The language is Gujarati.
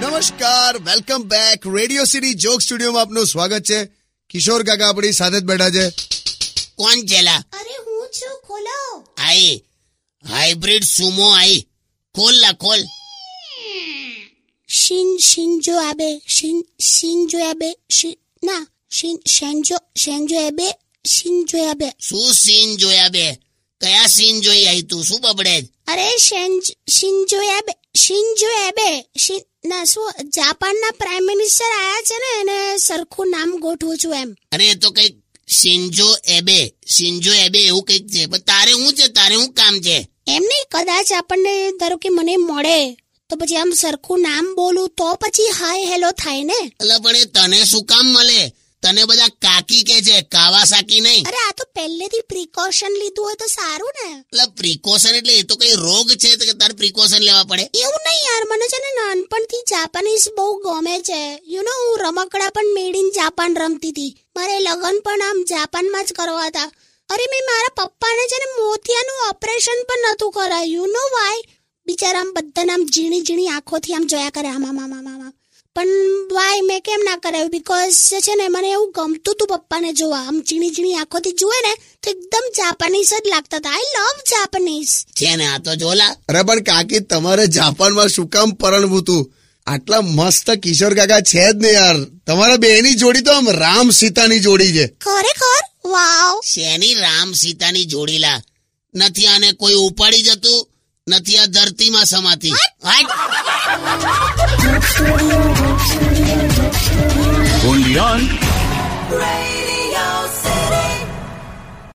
નમસ્કાર welcome back Radio City joke સ્ટુડિયોમાં આપનું સ્વાગત છે. કિશોર કાકા આપણી સાથે જ બેઠા છે. કોણ જેલા? અરે હું છું ખોલો. આઈ હાઇબ્રિડ સુમો આઈ. ખોલ લા ખોલ. શિન શિનજો આબે શિન શિનજો આબે શિન ના શિન શેનજો શેનજો આબે શિન જોયા બે શું શિન જોયા બે કયા સીન જોઈ આઈ તું? શું બબડે? અરે શેન્જ શિનજો આબે શિનજો આબે શિન ના શું જાપાનના પ્રાઇમ મિનિસ્ટર આયા છે ને એને સરખું નામ ગોઠવું છું એમ. અરે તો કંઈક સિન્જો એબે સિન્જો એબે એવું કંઈક છે. પણ તારે શું છે? તારે શું કામ છે? એમ નહીં કદાચ આપણને ધારો કે મને મળે તો પછી આમ સરખું નામ બોલું તો પછી હાય હેલો થાય ને. એટલે પણ એ તને શું કામ મળે? તને બધા કાકી કે છે કાવાસાકી નહીં? અરે આ તો પહેલેથી પ્રિકોશન લીધું હોય તો સારું ને. એટલે પ્રિકોશન એટલે એ તો કઈ રોગ છે કે તારે પ્રિકોશન લેવા પડે? એવું નહીં યાર મને છે ને નાનપણથી જાપાનીઝ બહુ ગમે છે. યુ નો હું રમકડા પણ મેડ ઇન જાપાન રમતી હતી. મારે લગ્ન પણ આમ જાપાનમાં જ કરવા હતા. અરે મેં મારા પપ્પાને છે ને મોતિયાનું ઓપરેશન પણ નહોતું કરાયું. યુ નો વાય બિચારા આમ બધાને આમ ઝીણી ઝીણી આંખોથી આમ જોયા કરે. આમ આમ આમ આમ. પણ વાય મેં કેમ ના કરાવ્યું? બીકોઝ છે ને મને એવું ગમતું હતું પપ્પાને જોવા. આમ ઝીણી ઝીણી આંખોથી જુએ ને તો એકદમ જાપાનીઝ જ લાગતા હતા. આઈ લવ જાપાનીઝ છે ને આ તો જોલા. અરે પણ કાકી તમારે જાપાનમાં શું કામ પરણવું આટલા મસ્ત કિશોર કાકા છે જ ને યાર. તમારા બેની જોડી તો આમ રામ સીતાની જોડી છે. ખરેખર? વાવ શેની રામ સીતાની જોડીલા? નથી આને કોઈ ઉપાડી જતું? નથી આ ધરતીમાં સમાતી! Only on.